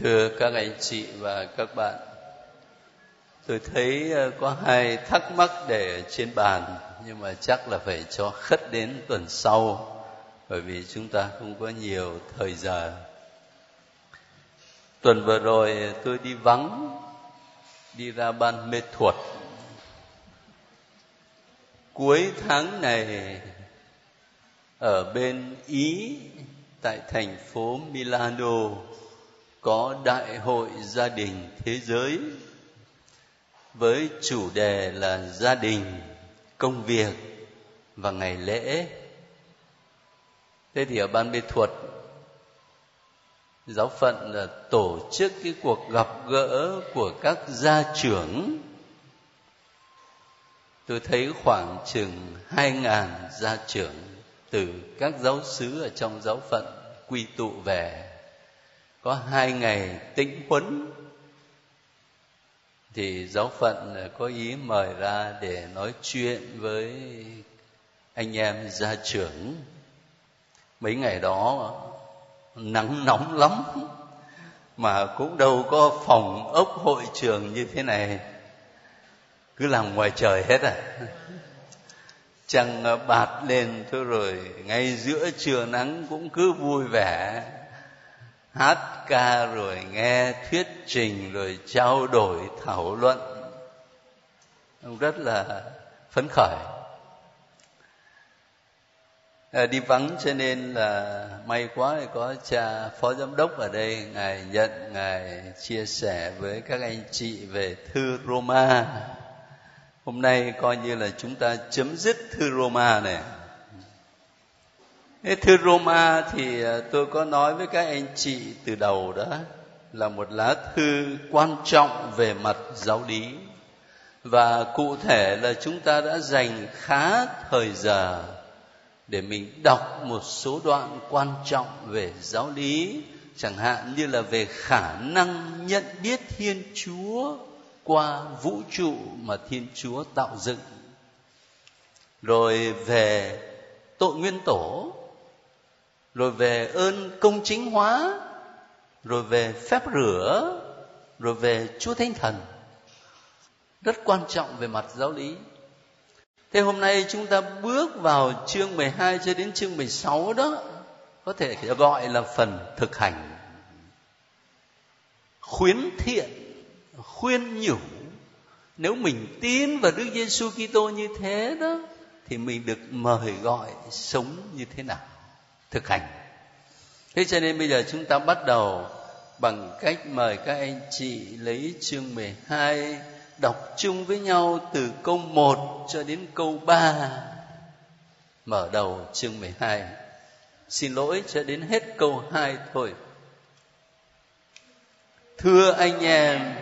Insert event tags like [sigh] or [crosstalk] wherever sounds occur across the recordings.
Thưa các anh chị và các bạn, tôi thấy ờ, có hai thắc mắc để trên bàn nhưng mà chắc là phải cho khất đến tuần sau bởi vì chúng ta không có nhiều thời giờ. Tuần vừa rồi tôi đi vắng, đi ra ban mê thuật. Cuối tháng này ở bên Ý tại thành phố Milano có đại hội gia đình thế giới. Với chủ đề là gia đình, công việc và ngày lễ. Thế thì ở ban bê thuật, giáo phận là tổ chức cái cuộc gặp gỡ của các gia trưởng. Tôi thấy khoảng chừng hai ngàn gia trưởng từ các giáo xứ ở trong giáo phận quy tụ về có hai ngày tĩnh huấn. Thì giáo phận có ý mời ra để nói chuyện với anh em gia trưởng. Mấy ngày đó, nắng nóng lắm, mà cũng đâu có phòng ốc hội trường như thế này. Cứ làm ngoài trời hết à. Trăng bạt lên, thôi rồi ngay giữa trưa nắng cũng cứ vui vẻ hát ca rồi nghe thuyết trình rồi trao đổi thảo luận. Rất là phấn khởi. À, đi vắng cho nên là may quá thì có cha phó giám đốc ở đây ngài nhận ngài chia sẻ với các anh chị về thư Roma. Hôm nay coi như là chúng ta chấm dứt thư Roma này. Thế thư Roma thì à, tôi có nói với các anh chị từ đầu đó là một lá thư quan trọng về mặt giáo lý. Và cụ thể là chúng ta đã dành khá thời giờ để mình đọc một số đoạn quan trọng về giáo lý, chẳng hạn như là về khả năng nhận biết thiên chúa qua vũ trụ mà thiên chúa tạo dựng. Rồi về tội nguyên tổ rồi về ơn công chính hóa, rồi về phép rửa, rồi về chúa thánh thần. Rất quan trọng về mặt giáo lý. Thế hôm nay chúng ta bước vào chương 12 cho đến chương 16 đó, có thể gọi là phần thực hành. Khuyến thiện, khuyên nhủ. Nếu mình tin vào Đức Giêsu Kitô như thế đó, thì mình được mời gọi sống như thế nào? Thực hành. Thế cho nên bây giờ chúng ta bắt đầu bằng cách mời các anh chị lấy chương 12 đọc chung với nhau từ câu 1 cho đến câu 3 mở đầu chương 12 xin lỗi, cho đến hết câu 2 thôi. Thưa anh em,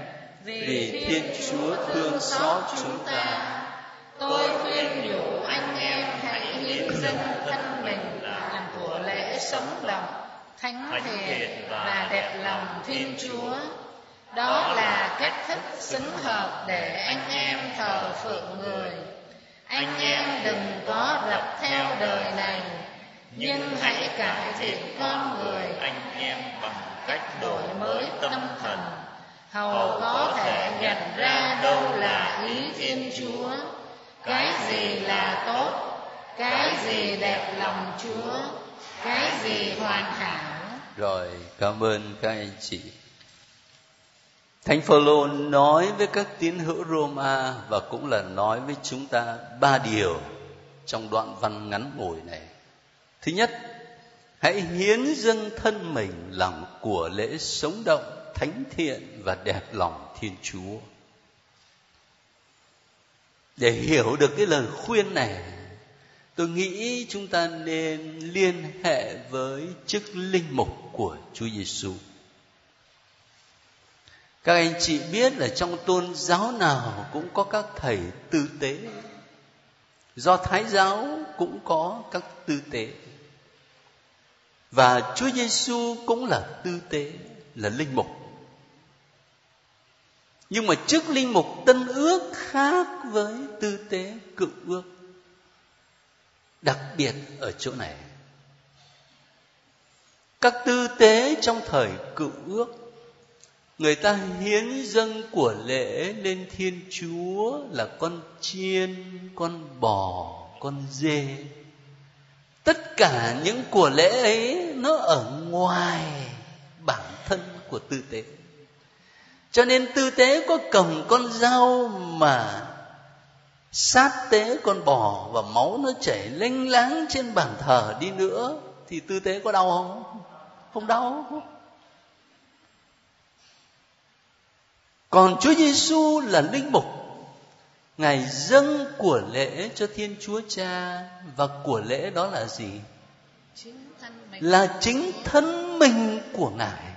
vì thiên chúa thương xót chúng ta, tôi khuyên nhủ anh em hãy hiến dâng thân sống lòng thánh thiện và đẹp lòng thiên chúa. Đó là cách thức xứng hợp để anh em thờ phượng người. anh em đừng có rập theo đời này nhưng hãy cải thiện con người anh em bằng cách đổi mới tâm thần. hầu có thể nhận ra đâu là ý thiên chúa. Cái gì là tốt cái gì đẹp lòng chúa cái gì hoàn hảo rồi cảm ơn các anh chị Thánh Phaolô nói với các tín hữu Roma và cũng là nói với chúng ta ba điều trong đoạn văn ngắn ngủi này. Thứ nhất, hãy hiến dâng thân mình làm của lễ sống động, thánh thiện và đẹp lòng Thiên Chúa. Để hiểu được cái lời khuyên này, tôi nghĩ chúng ta nên liên hệ với chức linh mục của Chúa Giêsu. Các anh chị biết là trong tôn giáo nào cũng có các thầy tư tế. Do Thái giáo cũng có các tư tế. Và Chúa Giêsu cũng là tư tế, là linh mục. Nhưng mà chức linh mục tân ước khác với tư tế cựu ước đặc biệt ở chỗ này. Các tư tế trong thời cựu ước, người ta hiến dâng của lễ lên thiên chúa là con chiên, con bò, con dê. Tất cả những của lễ ấy nó ở ngoài bản thân của tư tế. Cho nên tư tế có cầm con dao mà sát tế con bò và máu nó chảy lênh láng trên bàn thờ đi nữa, thì tư tế có đau không không đau còn Chúa Giêsu là linh mục, Ngài dâng của lễ cho Thiên Chúa Cha và của lễ đó là gì? Là chính thân mình của Ngài.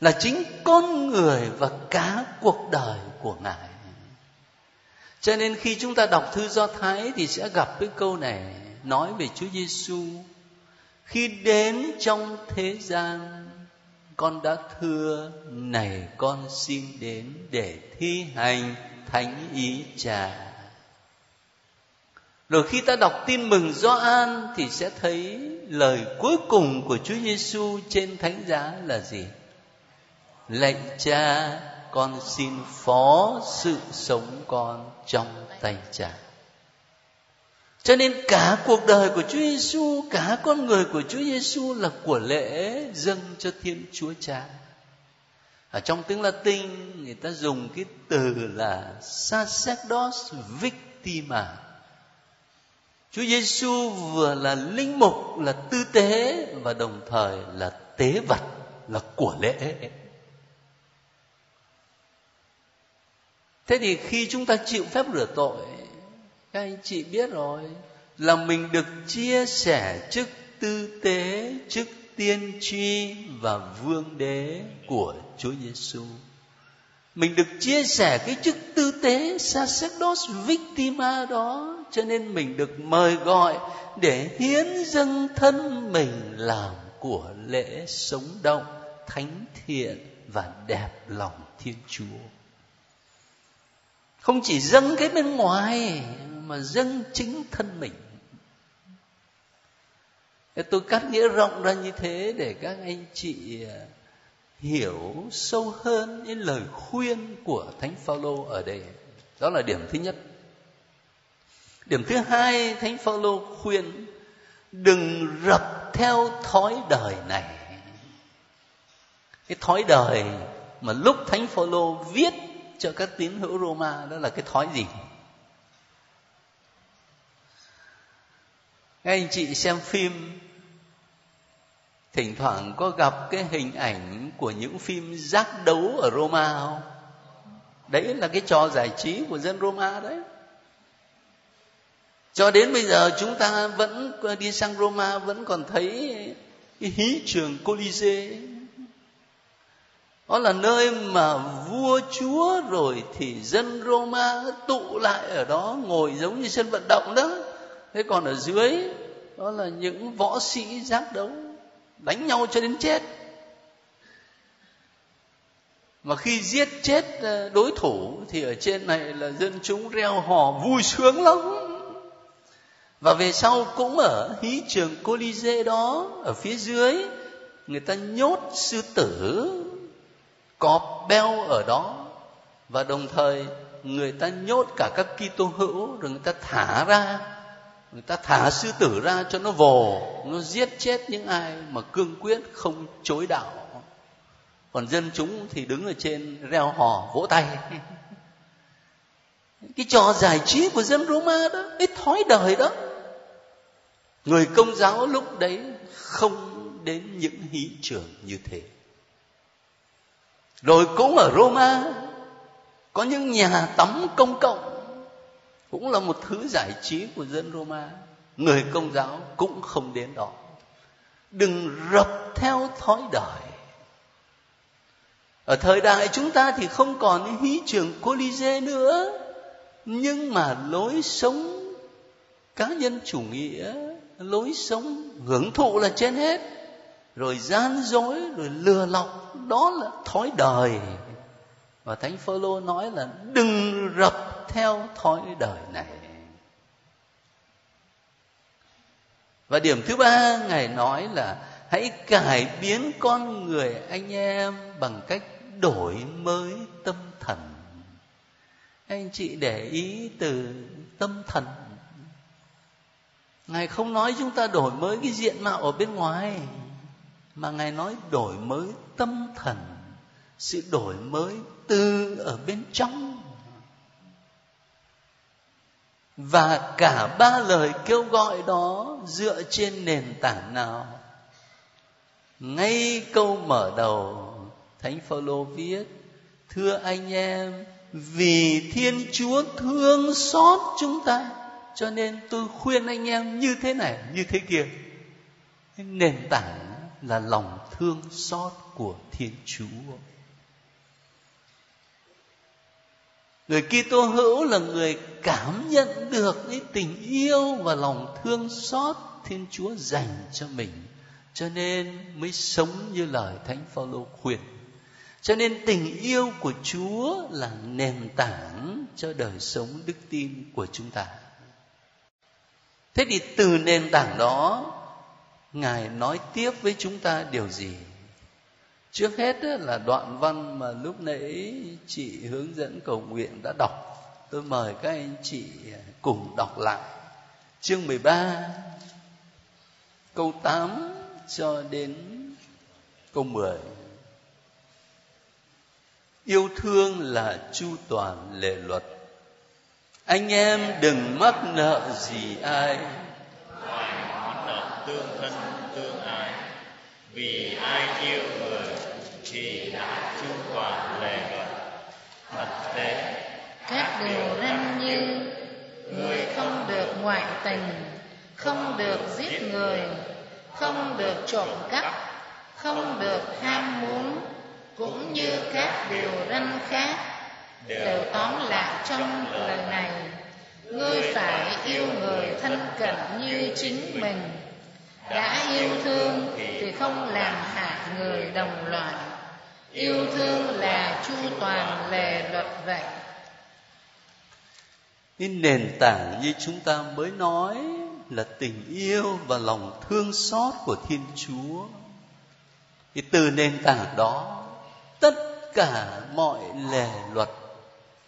Là chính con người và cả cuộc đời của Ngài. Cho nên khi chúng ta đọc thư Do Thái thì sẽ gặp cái câu này nói về Chúa Giêsu khi đến trong thế gian con đã thưa này con xin đến để thi hành thánh ý cha rồi khi ta đọc tin mừng Gioan thì sẽ thấy lời cuối cùng của Chúa Giêsu trên thánh giá là gì? Lạy cha, con xin phó sự sống con trong tay cha. Cho nên cả cuộc đời của Chúa Giêsu, cả con người của Chúa Giêsu là của lễ dâng cho Thiên Chúa Cha. Ở trong tiếng Latin người ta dùng cái từ là sacerdos victima. Chúa Giêsu vừa là linh mục, là tư tế và đồng thời là tế vật, là của lễ. Thế thì khi chúng ta chịu phép rửa tội, các anh chị biết rồi, là mình được chia sẻ chức tư tế, chức tiên tri và vương đế của Chúa Giêsu. Mình được chia sẻ cái chức tư tế sacerdos victima đó, cho nên mình được mời gọi để hiến dâng thân mình làm của lễ sống động, thánh thiện và đẹp lòng Thiên Chúa. Không chỉ dâng cái bên ngoài, mà dâng chính thân mình. Tôi cắt nghĩa rộng ra như thế để các anh chị à, hiểu sâu hơn những lời khuyên của thánh phaolô ở đây. Đó là điểm thứ nhất. Điểm thứ hai, thánh phaolô khuyên, đừng rập theo thói đời này. Cái thói đời mà lúc thánh phaolô viết cho các tín hữu Roma, đó là cái thói gì các anh chị xem phim, thỉnh thoảng có gặp cái hình ảnh của những phim giác đấu ở Roma không? Đấy là cái trò giải trí của dân Roma đấy. Cho đến bây giờ chúng ta vẫn đi sang Roma, vẫn còn thấy cái hí trường Colisee. Đó là nơi mà vua chúa rồi thì dân Roma tụ lại ở đó ngồi giống như sân vận động đó. Thế còn ở dưới, đó là những võ sĩ giác đấu, đánh nhau cho đến chết. Mà khi giết chết ờ, đối thủ thì ở trên này là dân chúng reo hò vui sướng lắm. Và về sau cũng ở hí trường Colisée đó, ở phía dưới, người ta nhốt sư tử cọp beo ở đó, và đồng thời người ta nhốt cả các Kitô hữu, rồi người ta thả ra, người ta thả sư tử ra cho nó vồ, nó giết chết những ai mà cương quyết không chối đạo. Còn dân chúng thì đứng ở trên reo hò vỗ tay. [laughs] Cái trò giải trí của dân Roma đó, cái thói đời đó. Người công giáo lúc đấy không đến những hí trường như thế rồi cũng ở Roma, có những nhà tắm công cộng, cũng là một thứ giải trí của dân Roma. Người công giáo cũng không đến đó. Đừng rập theo thói đời. Ở thời đại chúng ta thì không còn hí trường Colisée nữa, nhưng mà lối sống cá nhân chủ nghĩa, lối sống hưởng thụ là trên hết. Rồi gian dối, rồi lừa lọc đó là thói đời. Và thánh phaolô nói là đừng rập theo thói đời này. Và điểm thứ ba, ngài nói là hãy cải biến con người anh em bằng cách đổi mới tâm thần. Anh chị để ý từ tâm thần. Ngài không nói chúng ta đổi mới cái diện mạo ở bên ngoài mà ngài nói đổi mới tâm thần, sự đổi mới từ ở bên trong. Và cả ba lời kêu gọi đó dựa trên nền tảng nào? Ngay câu mở đầu, thánh phaolô viết, thưa anh em, vì thiên chúa thương xót chúng ta, cho nên tôi khuyên anh em như thế này, như thế kia. Nền tảng là lòng thương xót của thiên chúa người Kitô hữu là người cảm nhận được cái tình yêu và lòng thương xót Thiên Chúa dành cho mình, cho nên mới sống như lời Thánh Phaolô khuyên. Cho nên tình yêu của Chúa là nền tảng cho đời sống đức tin của chúng ta. Thế thì từ nền tảng đó, Ngài nói tiếp với chúng ta điều gì? trước hết là đoạn văn mà lúc nãy chị hướng dẫn cầu nguyện đã đọc. Tôi mời các anh chị cùng đọc lại. Chương 13 câu 8 cho đến câu 10 yêu thương là chu toàn lệ luật. Anh em đừng mắc nợ gì ai tương thân tương ái. Vì ai yêu người thì đã chu toàn lề luật. Thật tế các điều răn như người không được ngoại tình không được giết người không được trộm cắp không được ham muốn. cũng như các điều răn khác đều tóm lại trong lời này. ngươi phải yêu người thân cận như chính mình đã yêu thương thì không làm hại người đồng loại yêu thương là chu toàn lề luật vậy. Cái nền tảng như chúng ta mới nói là tình yêu và lòng thương xót của thiên chúa. Thì từ nền tảng đó, tất cả mọi lề luật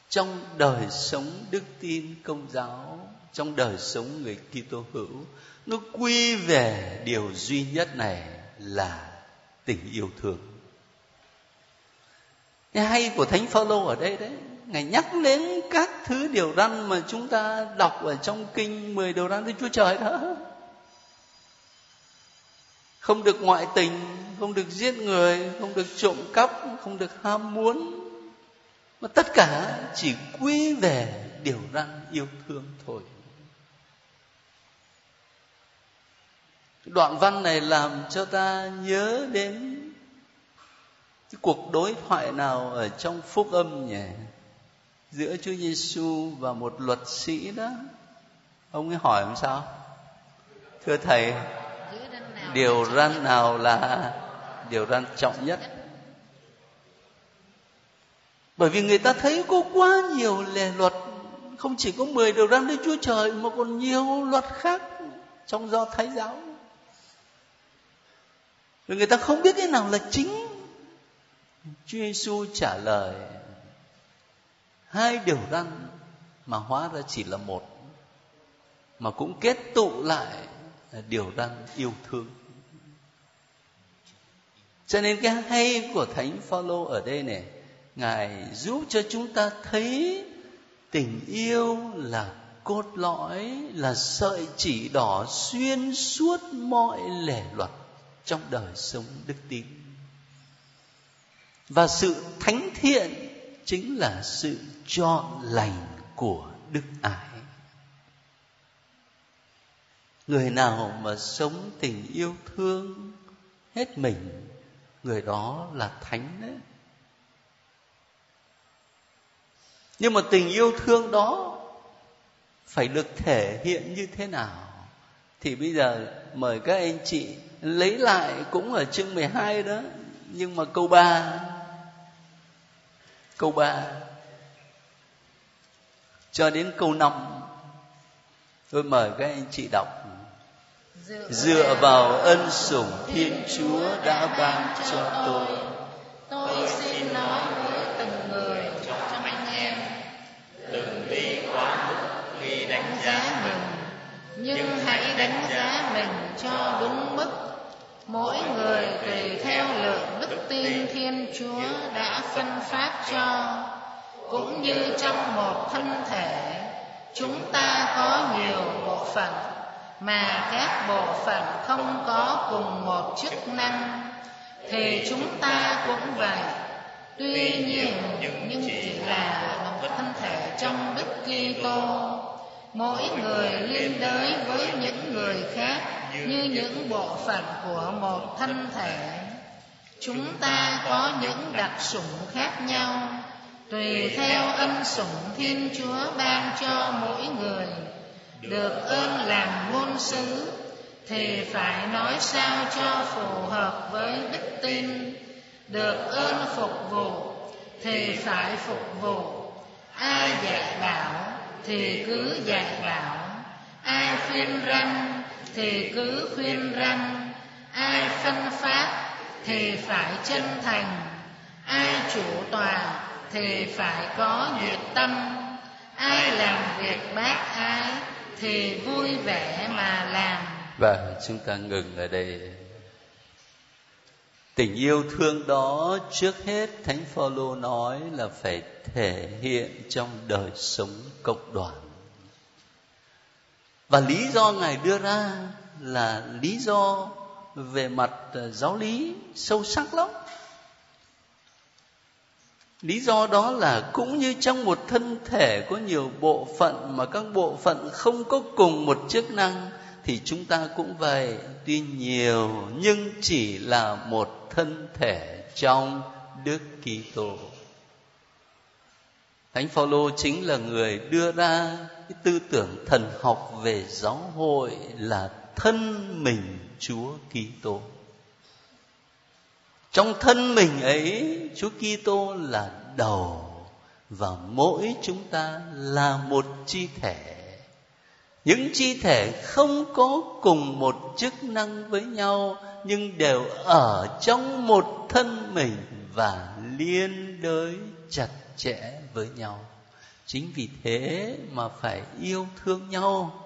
trong đời sống đức tin công giáo, trong đời sống người Kitô hữu nó quy về điều duy nhất này là tình yêu thương. Cái hay của thánh phaolô ở đây đấy. Ngài nhắc đến các thứ điều răn mà chúng ta đọc ở trong kinh 10 điều răn Đức Chúa Trời đó. Không được ngoại tình, không được giết người, không được trộm cắp, không được ham muốn. Mà tất cả chỉ quy về điều răn yêu thương thôi. Đoạn văn này làm cho ta nhớ đến cái cuộc đối thoại nào ở trong phúc âm nhỉ? Giữa Chúa Giêsu và một luật sĩ đó. Ông ấy hỏi làm sao? Thưa thầy, điều răn nào là điều răn trọng nhất? Bởi vì người ta thấy có quá nhiều lề luật, không chỉ có 10 điều răn Đức Chúa Trời mà còn nhiều luật khác trong do Thái giáo rồi người ta không biết cái nào là chính. Chúa Giêsu trả lời, hai điều răn mà hóa ra chỉ là một, mà cũng kết tụ lại điều răn yêu thương. Cho nên cái hay của thánh phaolô ở đây này, ngài giúp cho chúng ta thấy tình yêu là cốt lõi, là sợi chỉ đỏ xuyên suốt mọi lề luật trong đời sống đức tin và sự thánh thiện chính là sự cho lành của đức ái. Người nào mà sống tình yêu thương hết mình, người đó là thánh đấy. Nhưng mà tình yêu thương đó phải được thể hiện như thế nào? Thì bây giờ mời các anh chị lấy lại cũng ở chương 12 đó. Nhưng mà câu 3 câu 3 cho đến câu 5 tôi mời các anh chị đọc. Dựa vào ân sủng thiên chúa đã ban cho tôi tôi xin nói với từng người trong anh em đừng đi quá mức khi đánh giá mình nhưng hãy đánh giá mình cho đúng mức mỗi người tùy theo lượng đức tin thiên chúa đã phân phát cho. Cũng như trong một thân thể, chúng ta có nhiều bộ phận, mà các bộ phận không có cùng một chức năng. Thì chúng ta cũng vậy. Tuy nhiên, nhưng chỉ là một thân thể trong đức Kitô mỗi người liên đới với những người khác như những bộ phận của một thân thể chúng ta có những đặc sủng khác nhau. Tùy theo ân sủng thiên chúa ban cho mỗi người, được ơn làm ngôn sứ, thì phải nói sao cho phù hợp với đức tin. Được ơn phục vụ, thì phải phục vụ. Ai dạy bảo, thì cứ dạy bảo. Ai khuyên răn, thì cứ khuyên răn. Ai phân phát thì phải chân thành. Ai chủ tòa thì phải có nhiệt tâm. Ai làm việc bác ái thì vui vẻ mà làm. Và chúng ta ngừng ở đây. Tình yêu thương đó trước hết thánh phaolô nói là phải thể hiện trong đời sống cộng đoàn. Và lý do ngài đưa ra là lý do về mặt ờ, giáo lý sâu sắc lắm. Lý do đó là cũng như trong một thân thể có nhiều bộ phận mà các bộ phận không có cùng một chức năng thì chúng ta cũng vậy. Tuy nhiều nhưng chỉ là một thân thể trong đức kitô. Thánh phaolô chính là người đưa ra cái tư tưởng thần học về giáo hội là thân mình chúa kitô. Trong thân mình ấy, chúa kitô là đầu và mỗi chúng ta là một chi thể. Những chi thể không có cùng một chức năng với nhau, nhưng đều ở trong một thân mình và liên đới chặt chẽ với nhau. Chính vì thế mà phải yêu thương nhau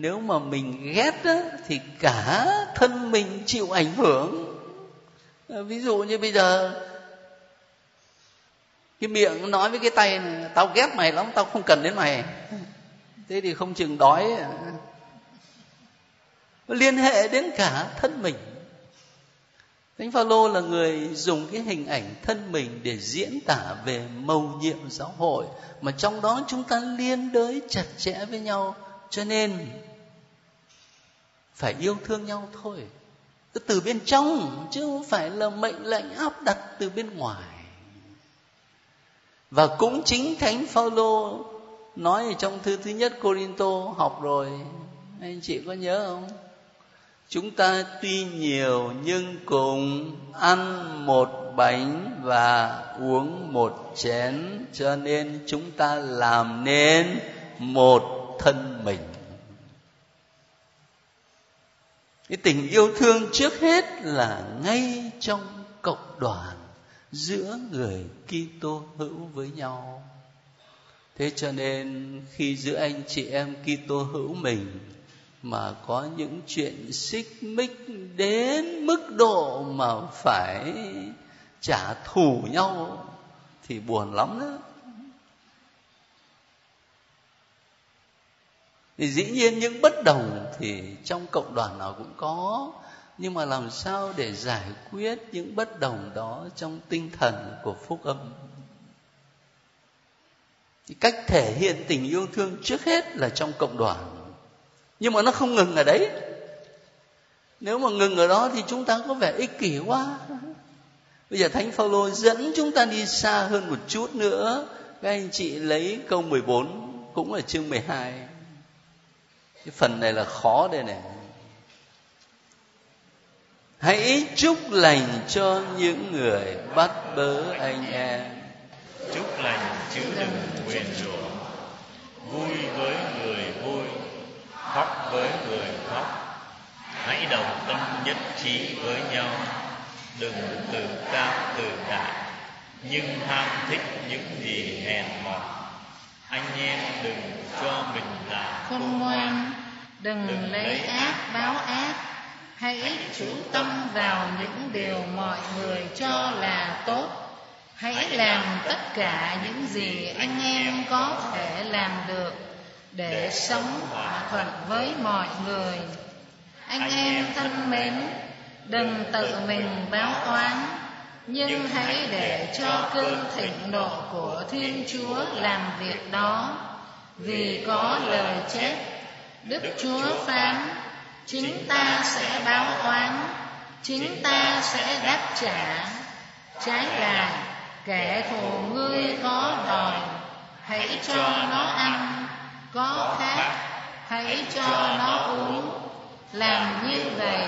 nếu mà mình ghét á, thì cả thân mình chịu ảnh hưởng. À, ví dụ như bây giờ cái miệng nói với cái tay này tao ghét mày lắm tao không cần đến mày. Thế thì không chừng đói liên hệ đến cả thân mình. Thánh Phaolô là người dùng cái hình ảnh thân mình để diễn tả về mầu nhiệm giáo hội mà trong đó chúng ta liên đới chặt chẽ với nhau. Cho nên phải yêu thương nhau thôi. Từ bên trong, chứ không phải là mệnh lệnh áp đặt từ bên ngoài. Và cũng chính thánh phaolô nói trong thư thứ nhất Corinto, học rồi. Anh chị có nhớ không? Chúng ta tuy nhiều nhưng cùng ăn một bánh và uống một chén, cho nên chúng ta làm nên một thân mình. Cái tình yêu thương trước hết là ngay trong cộng đoàn giữa người Kitô hữu với nhau. Thế cho nên khi giữa anh chị em Kitô hữu mình mà có những chuyện xích mích đến mức độ mà phải trả thù nhau thì buồn lắm đó. Thì dĩ nhiên những bất đồng thì trong cộng đoàn nào cũng có. Nhưng mà làm sao để giải quyết những bất đồng đó trong tinh thần của phúc âm? Thì cách thể hiện tình yêu thương trước hết là trong cộng đoàn. Nhưng mà nó không ngừng ở đấy. Nếu mà ngừng ở đó thì chúng ta có vẻ ích kỷ quá. Bây giờ thánh phaolô dẫn chúng ta đi xa hơn một chút nữa. Các anh chị lấy câu 14 cũng là chương 12 cái phần này là khó đây này. Hãy chúc lành cho những người bắt bớ anh em. Chúc lành chứ đừng quyền rủa. Vui với người vui, khóc với người khóc. Hãy đồng tâm nhất trí với nhau. Đừng tự cao tự đại, nhưng ham thích những gì hèn mọn anh em đừng cho mình là khôn ngoan đừng, đừng lấy ác báo ác. Hãy chú tâm vào những điều mọi người cho là tốt. Hãy làm tất cả những gì anh em có thể làm được để sống hòa thuận với mọi người. anh em thân mến đừng tự mình báo oán nhưng hãy để cho cơn thịnh nộ của thiên chúa làm việc đó. vì có lời chép đức chúa phán chính ta sẽ báo oán chính ta sẽ đáp trả trái lại kẻ thù ngươi có đòi hãy cho nó ăn có khát hãy cho nó uống làm như vậy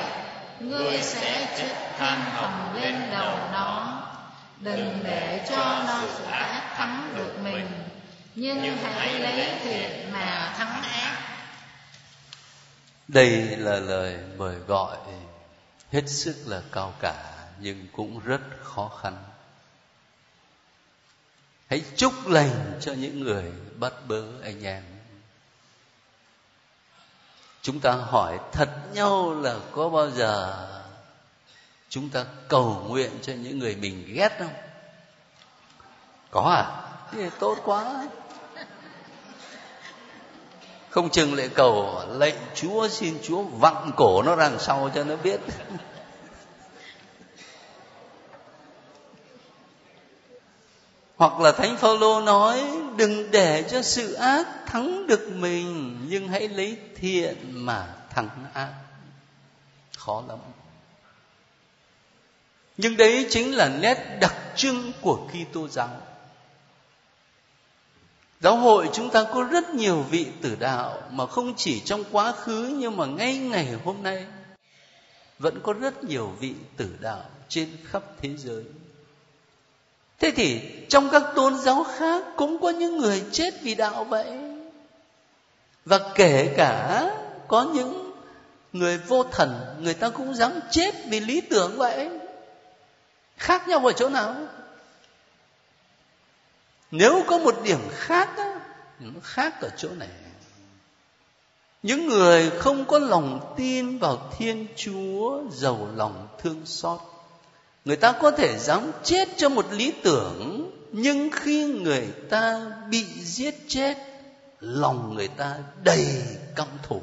ngươi sẽ chất than hồng lên đầu nó. đừng để cho nó sự ác thắng được mình. nhưng hãy lấy thiện mà thắng ác. Đây là lời mời gọi hết sức là cao cả nhưng cũng rất khó khăn. Hãy chúc lành cho những người bắt bớ anh em. Chúng ta hỏi thật nhau là có bao giờ chúng ta cầu nguyện cho những người mình ghét không? Có à? Thì tốt quá. Không chừng lại cầu lệnh chúa, xin chúa vặn cổ nó đằng sau cho nó biết. [laughs] Hoặc là thánh phaolô nói, đừng để cho sự ác thắng được mình, nhưng hãy lấy thiện mà thắng ác. Khó lắm nhưng đấy chính là nét đặc trưng của Kitô giáo. Giáo hội chúng ta có rất nhiều vị tử đạo mà không chỉ trong quá khứ nhưng mà ngay ngày hôm nay vẫn có rất nhiều vị tử đạo trên khắp thế giới. Thế thì trong các tôn giáo khác cũng có những người chết vì đạo vậy. Và kể cả có những người vô thần, người ta cũng dám chết vì lý tưởng vậy khác nhau ở chỗ nào? Nếu có một điểm khác đó, nó khác ở chỗ này. Những người không có lòng tin vào thiên chúa giàu lòng thương xót người ta có thể dám chết cho một lý tưởng nhưng khi người ta bị giết chết lòng người ta đầy căm thù.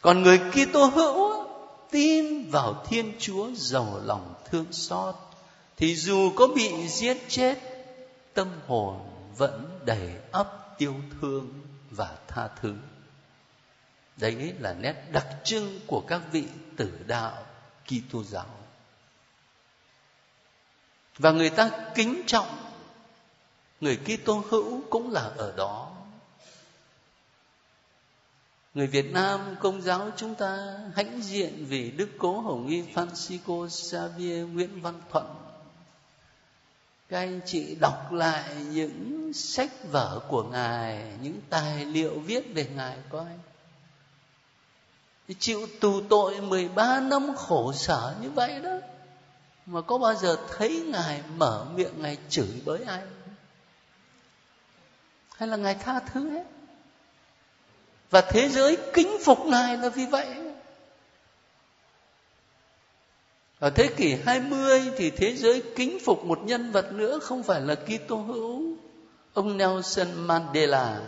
Còn người Kitô hữu tin vào Thiên Chúa giàu lòng thương xót, thì dù có bị giết chết, tâm hồn vẫn đầy ấp yêu thương và tha thứ. Đấy là nét đặc trưng của các vị tử đạo Kitô giáo. Và người ta kính trọng người Kitô hữu cũng là ở đó người Việt Nam, công giáo chúng ta, hãnh diện vì Đức Cố Hồng Y Francisco Xavier Nguyễn Văn Thuận. Các anh chị đọc lại những sách vở của ngài, những tài liệu viết về ngài coi. Chịu tù tội 13 năm khổ sở như vậy đó, mà có bao giờ thấy ngài mở miệng ngài chửi bới ai hay là ngài tha thứ hết? Và thế giới kính phục ngài là vì vậy. Ở thế kỷ 20 thì thế giới kính phục một nhân vật nữa không phải là Kitô hữu, ông Nelson Mandela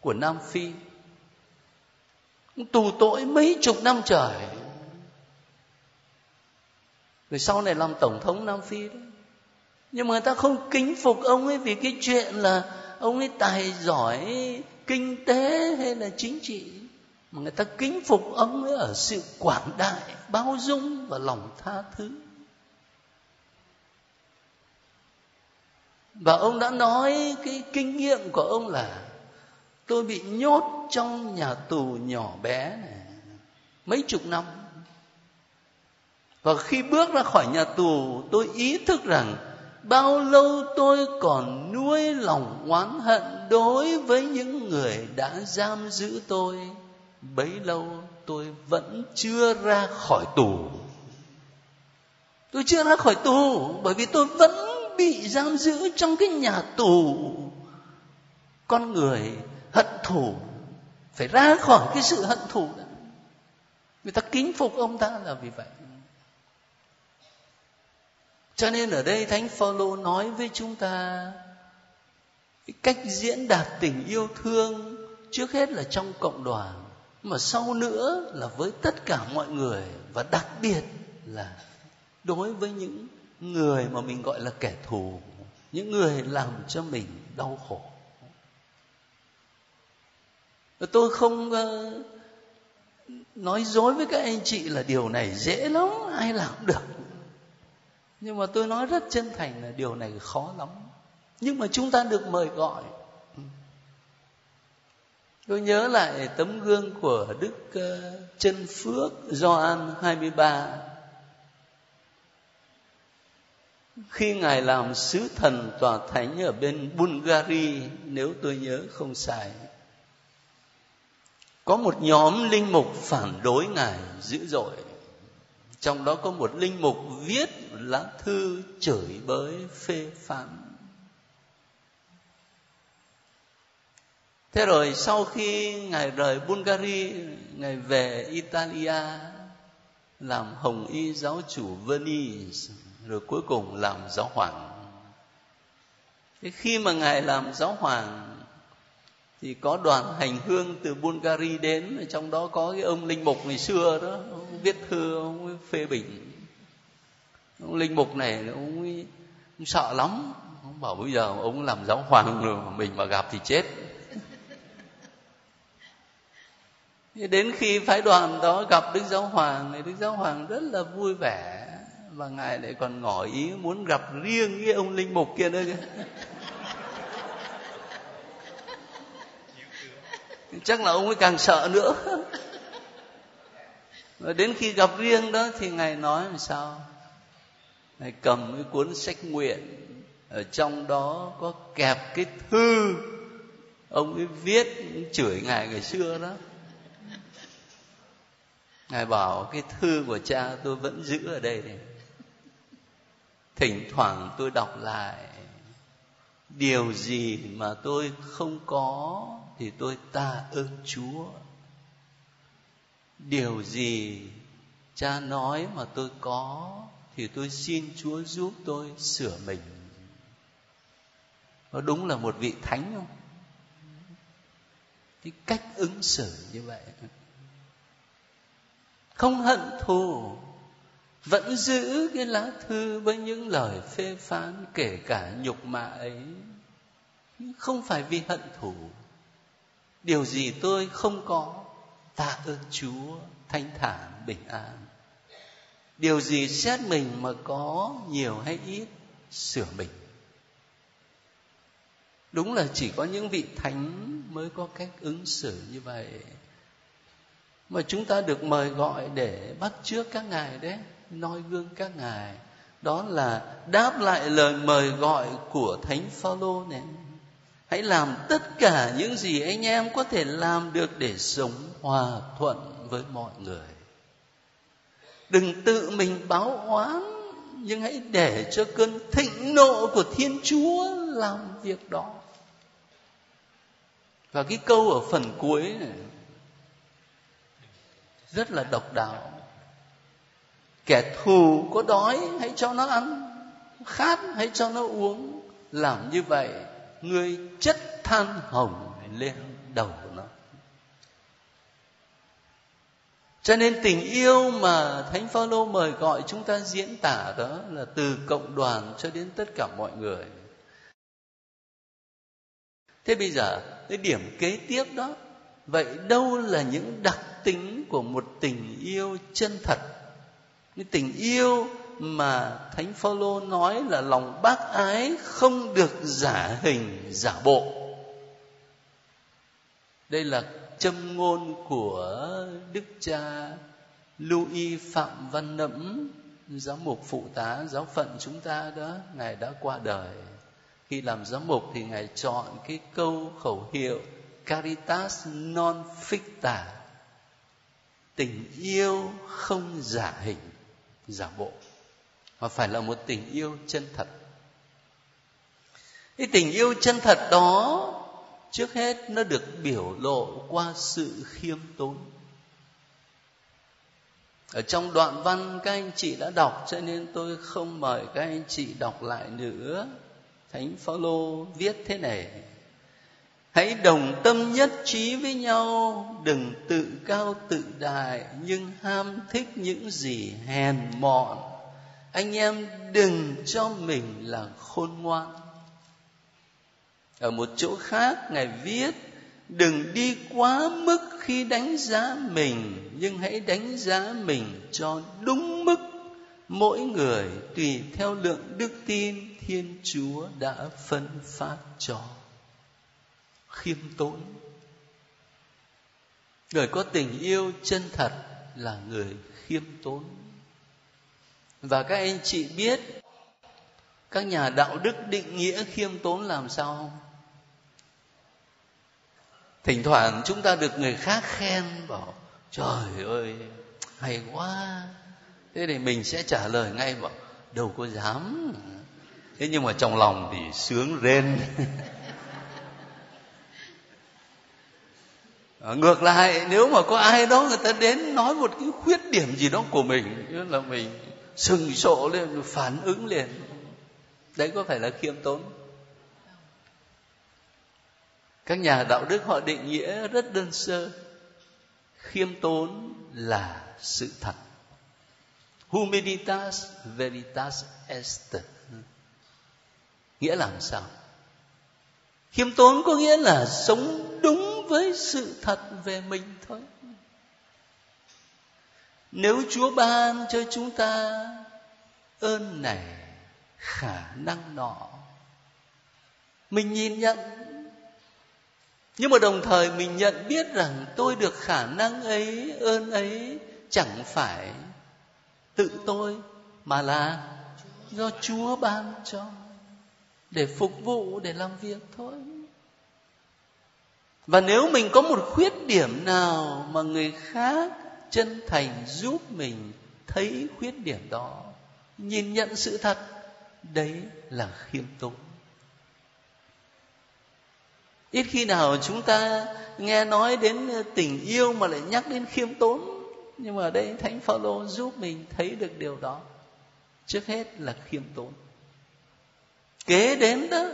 của Nam Phi. Tù tội mấy chục năm trời. Rồi sau này làm tổng thống Nam Phi đấy nhưng mà người ta không kính phục ông ấy vì cái chuyện là ông ấy tài giỏi kinh tế hay là chính trị, mà người ta kính phục ông ấy ở sự quảng đại, bao dung và lòng tha thứ. Và ông đã nói cái kinh nghiệm của ông là, tôi bị nhốt trong nhà tù nhỏ bé này mấy chục năm. Và khi bước ra khỏi nhà tù, tôi ý thức rằng bao lâu tôi còn nuôi lòng oán hận đối với những người đã giam giữ tôi? Bấy lâu tôi vẫn chưa ra khỏi tù. Tôi chưa ra khỏi tù bởi vì tôi vẫn bị giam giữ trong cái nhà tù. Con người hận thù, phải ra khỏi cái sự hận thù đó. Người ta kính phục ông ta là vì vậy cho nên ở đây thánh phaolô nói với chúng ta, cái cách diễn đạt tình yêu thương trước hết là trong cộng đoàn, mà sau nữa là với tất cả mọi người, và đặc biệt là đối với những người mà mình gọi là kẻ thù, những người làm cho mình đau khổ. Tôi không ờ, nói dối với các anh chị là điều này dễ lắm, ai làm được nhưng mà tôi nói rất chân thành là điều này khó lắm. Nhưng mà chúng ta được mời gọi. Tôi nhớ lại tấm gương của đức ờ, chân phước Gioan 23 khi ngài làm sứ thần tòa thánh ở bên Bulgaria nếu tôi nhớ không sai, có một nhóm linh mục phản đối ngài dữ dội. Trong đó có một linh mục viết lá thư chửi bới phê phán. Thế rồi sau khi ngài rời bulgaria ngài về italia, làm hồng y giáo chủ venice, rồi cuối cùng làm giáo hoàng. Thế khi mà ngài làm giáo hoàng, thì có đoàn hành hương từ Bulgaria đến, trong đó có cái ông linh mục ngày xưa đó, ông viết thư, ông phê bình ông linh mục này ông, ấy, ông sợ lắm. Ông bảo bây giờ ông làm giáo hoàng rồi mình mà gặp thì chết. Đến khi phái đoàn đó gặp đức giáo hoàng thì đức giáo hoàng rất là vui vẻ. Và ngài lại còn ngỏ ý muốn gặp riêng cái ông linh mục kia nữa. Chắc là ông ấy càng sợ nữa. Và đến khi gặp riêng đó thì ngài nói làm sao? Ngài cầm cái cuốn sách nguyện, ở trong đó có kẹp cái thư, ông ấy viết chửi ngài ngày xưa đó. Ngài bảo, cái thư của cha tôi vẫn giữ ở đây này. Thỉnh thoảng tôi đọc lại. Điều gì mà tôi không có, thì tôi ta ơn chúa. Điều gì cha nói mà tôi có thì tôi xin chúa giúp tôi sửa mình. Nó đúng là một vị thánh không? Cái cách ứng xử như vậy. Không hận thù, vẫn giữ cái lá thư với những lời phê phán, kể cả nhục mạ ấy. Không phải vì hận thù. Điều gì tôi không có, tạ ơn chúa thanh thản bình an điều gì xét mình mà có nhiều hay ít? Sửa mình. Đúng là chỉ có những vị thánh mới có cách ứng xử như vậy. Mà chúng ta được mời gọi để bắt chước các ngài đấy, noi gương các ngài. Đó là đáp lại lời mời gọi của thánh phaolô này. Hãy làm tất cả những gì anh em có thể làm được để sống hòa thuận với mọi người đừng tự mình báo oán, nhưng hãy để cho cơn thịnh nộ của thiên chúa làm việc đó. Và cái câu ở phần cuối này, rất là độc đáo. Kẻ thù có đói hãy cho nó ăn, khát hãy cho nó uống. Làm như vậy ngươi chất than hồng lên đầu nó. Cho nên tình yêu mà thánh phaolô mời gọi chúng ta diễn tả đó là từ cộng đoàn cho đến tất cả mọi người. Thế bây giờ, cái điểm kế tiếp đó, vậy đâu là những đặc tính của một tình yêu chân thật? Cái tình yêu mà thánh phaolô nói là lòng bác ái không được giả hình, giả bộ. Đây là châm ngôn của đức cha Louis Phạm Văn Nẫm, giám mục phụ tá giáo phận chúng ta đó, ngài đã qua đời. Khi làm giám mục thì ngài chọn cái câu khẩu hiệu caritas non ficta, tình yêu không giả hình, giả bộ, mà phải là một tình yêu chân thật. Cái tình yêu chân thật đó trước hết, nó được biểu lộ qua sự khiêm tốn. Ở trong đoạn văn, các anh chị đã đọc, cho nên tôi không mời các anh chị đọc lại nữa. Thánh phaolô viết thế này. Hãy đồng tâm nhất trí với nhau, đừng tự cao tự đại, nhưng ham thích những gì hèn mọn. Anh em đừng cho mình là khôn ngoan ở một chỗ khác, ngài viết, đừng đi quá mức khi đánh giá mình, nhưng hãy đánh giá mình cho đúng mức. Mỗi người tùy theo lượng đức tin thiên chúa đã phân phát cho. Khiêm tốn. Người có tình yêu chân thật là người khiêm tốn. Và các anh chị biết, các nhà đạo đức định nghĩa khiêm tốn làm sao không? Thỉnh thoảng chúng ta được người khác khen, bảo, trời ơi, hay quá. Thế thì mình sẽ trả lời ngay, bảo, đâu có dám. Thế nhưng mà trong lòng thì sướng rên. [laughs] Ờ, ngược lại, nếu mà có ai đó người ta đến nói một cái khuyết điểm gì đó của mình là mình sừng sộ lên, phản ứng liền, đấy có phải là khiêm tốn? Các nhà đạo đức họ định nghĩa rất đơn sơ. Khiêm tốn là sự thật. Humanitas veritas est. Nghĩa làm sao? Khiêm tốn có nghĩa là sống đúng với sự thật về mình thôi. Nếu chúa ban cho chúng ta ơn này khả năng nọ, mình nhìn nhận nhưng mà đồng thời mình nhận biết rằng tôi được khả năng ấy, ơn ấy chẳng phải tự tôi, mà là do chúa ban cho, để phục vụ, để làm việc thôi. Và nếu mình có một khuyết điểm nào mà người khác chân thành giúp mình thấy khuyết điểm đó, nhìn nhận sự thật, đấy là khiêm tốn ít khi nào chúng ta nghe nói đến tình yêu mà lại nhắc đến khiêm tốn. Nhưng mà đây thánh phaolô giúp mình thấy được điều đó. Trước hết là khiêm tốn. Kế đến đó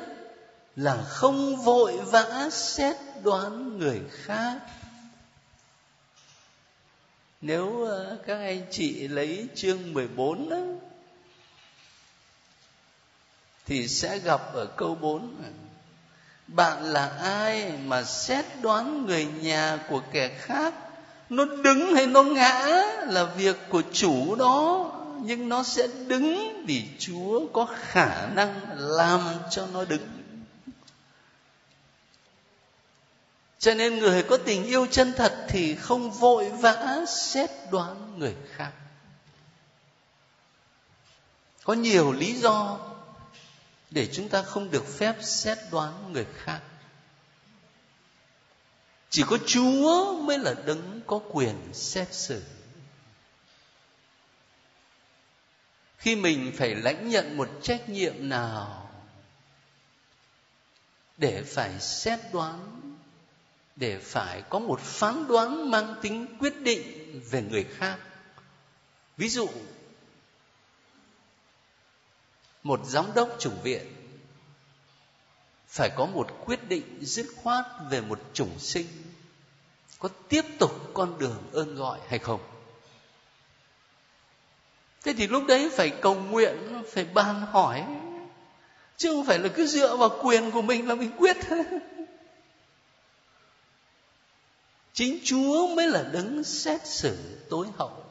là không vội vã xét đoán người khác. Nếu ờ, các anh chị lấy chương 14 đó, thì sẽ gặp ở câu 4 bạn là ai mà xét đoán người nhà của kẻ khác? Nó đứng hay nó ngã là việc của chủ đó. Nhưng nó sẽ đứng vì chúa có khả năng làm cho nó đứng. Cho nên người có tình yêu chân thật thì không vội vã xét đoán người khác. Có nhiều lý do để chúng ta không được phép xét đoán người khác. Chỉ có chúa mới là đấng có quyền xét xử. Khi mình phải lãnh nhận một trách nhiệm nào để phải xét đoán, để phải có một phán đoán mang tính quyết định về người khác. Ví dụ một giám đốc chủng viện. Phải có một quyết định dứt khoát về một chủng sinh, có tiếp tục con đường ơn gọi hay không? Thế thì lúc đấy phải cầu nguyện, phải ban hỏi, chứ không phải là cứ dựa vào quyền của mình là mình quyết. [laughs] Chính chúa mới là đấng xét xử tối hậu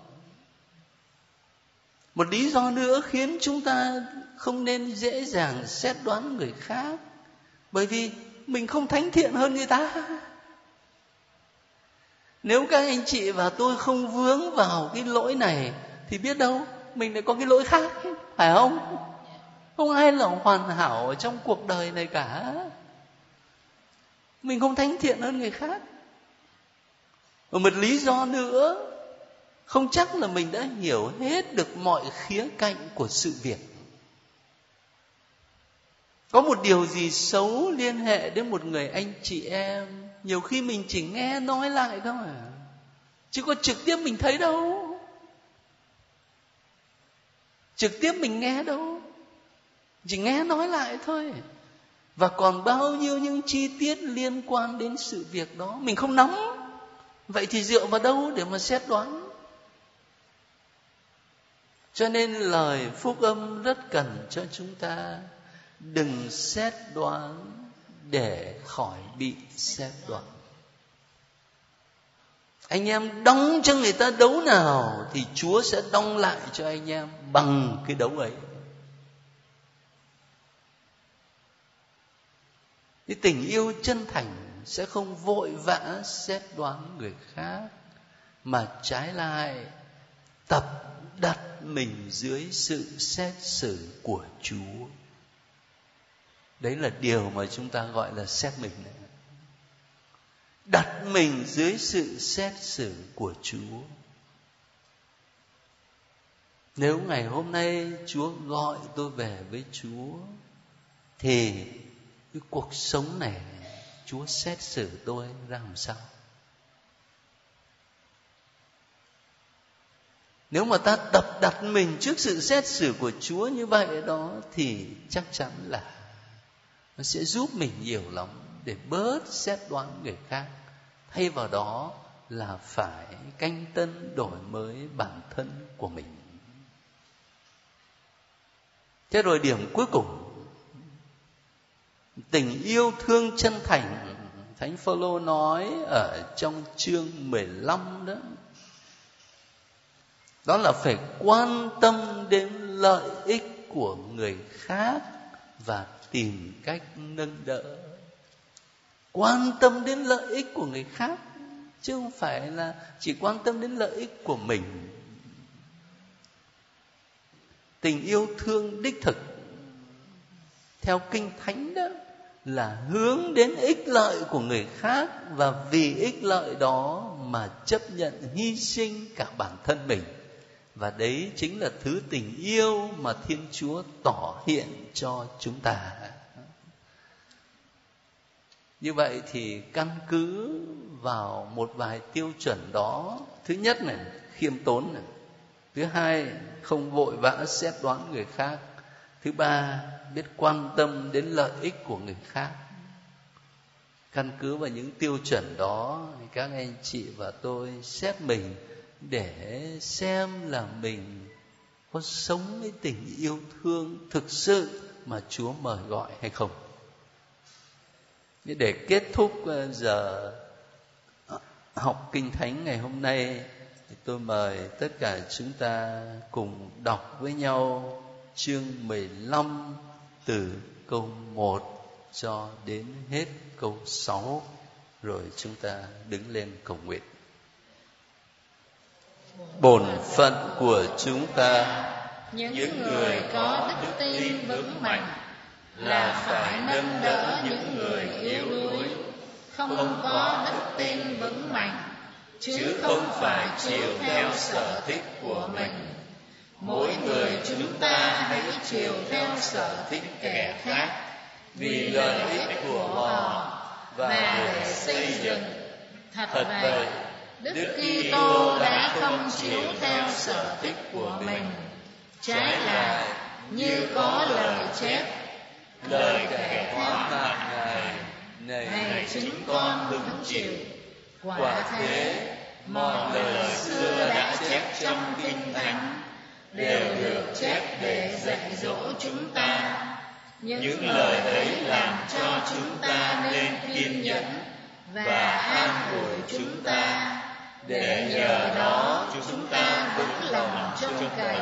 một lý do nữa khiến chúng ta không nên dễ dàng xét đoán người khác. Bởi vì mình không thánh thiện hơn người ta. Nếu các anh chị và tôi không vướng vào cái lỗi này, thì biết đâu mình lại có cái lỗi khác, phải không? Không ai là hoàn hảo ở trong cuộc đời này cả. Mình không thánh thiện hơn người khác. Và một lý do nữa không chắc là mình đã hiểu hết được mọi khía cạnh của sự việc. Có một điều gì xấu liên hệ đến một người anh chị em? Nhiều khi mình chỉ nghe nói lại không à chứ có trực tiếp mình thấy đâu. Trực tiếp mình nghe đâu. Chỉ nghe nói lại thôi. Và còn bao nhiêu những chi tiết liên quan đến sự việc đó mình không nắm. Vậy thì dựa vào đâu để mà xét đoán? Cho nên lời phúc âm rất cần cho chúng ta. Đừng xét đoán để khỏi bị xét đoán. Anh em đóng cho người ta đấu nào thì chúa sẽ đóng lại cho anh em bằng cái đấu ấy. Cái tình yêu chân thành sẽ không vội vã xét đoán người khác, mà trái lại tập đặt mình dưới sự xét xử của chúa. Đấy là điều mà chúng ta gọi là xét mình. Này. đặt mình dưới sự xét xử của chúa. Nếu ngày hôm nay chúa gọi tôi về với chúa, thì cái cuộc sống này chúa xét xử tôi ra làm sao? Nếu mà ta tập đặt mình trước sự xét xử của chúa như vậy đó, thì chắc chắn là nó sẽ giúp mình nhiều lắm để bớt xét đoán người khác. Thay vào đó là phải canh tân đổi mới bản thân của mình. Thế rồi điểm cuối cùng. Tình yêu thương chân thành. Thánh phaolô nói ở trong chương 15 đó đó là phải quan tâm đến lợi ích của người khác và tìm cách nâng đỡ. Quan tâm đến lợi ích của người khác chứ không phải là chỉ quan tâm đến lợi ích của mình. Tình yêu thương đích thực, theo kinh thánh đó, là hướng đến ích lợi của người khác và vì ích lợi đó mà chấp nhận hy sinh cả bản thân mình và đấy chính là thứ tình yêu mà thiên chúa tỏ hiện cho chúng ta. Như vậy thì căn cứ vào một vài tiêu chuẩn đó, thứ nhất này, khiêm tốn này. Thứ hai, không vội vã xét đoán người khác. Thứ ba, biết quan tâm đến lợi ích của người khác. Căn cứ vào những tiêu chuẩn đó các anh chị và tôi xét mình để xem là mình có sống với tình yêu thương thực sự mà Chúa mời gọi hay không. Để kết thúc ờ, giờ học kinh thánh ngày hôm nay, thì tôi mời tất cả chúng ta cùng đọc với nhau chương 15 từ câu 1 cho đến hết câu 6 rồi chúng ta đứng lên cầu nguyện bổn phận của chúng ta. Những người có đức tin vững mạnh là phải nâng đỡ những người yếu đuối. Không có đức tin vững mạnh, chứ không phải chiều theo sở thích của mình. Mỗi người chúng ta hãy chiều theo sở thích kẻ khác vì lợi ích của họ và để xây dựng. Thật vậy Đức Kitô đã không chiếu theo sở thích của mình. Trái lại, như có lời chép, lời kẻ hóa mạng Ngài, này chính con hứng chịu. Quả thế, mọi lời xưa đã chép trong Kinh Thánh đều được chép để dạy dỗ chúng ta. Những lời ấy làm cho chúng ta nên kiên nhẫn và an ủi chúng ta để nhờ đó, chúng ta vững lòng trông cậy.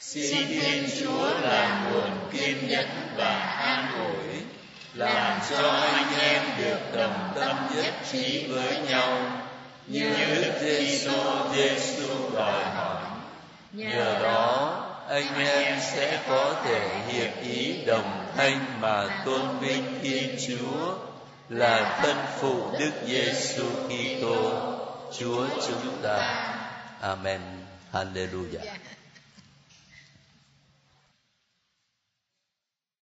Xin thiên chúa là nguồn kiên nhẫn và an ủi, làm cho anh em được đồng tâm nhất trí với nhau. Như Đức Giêsu Giêsu đòi hỏi, nhờ đó, anh em sẽ có thể hiệp ý đồng thanh mà tôn vinh Thiên Chúa là thân phụ Đức Giêsu Kitô. Chúa chúng ta. Amen. Hallelujah.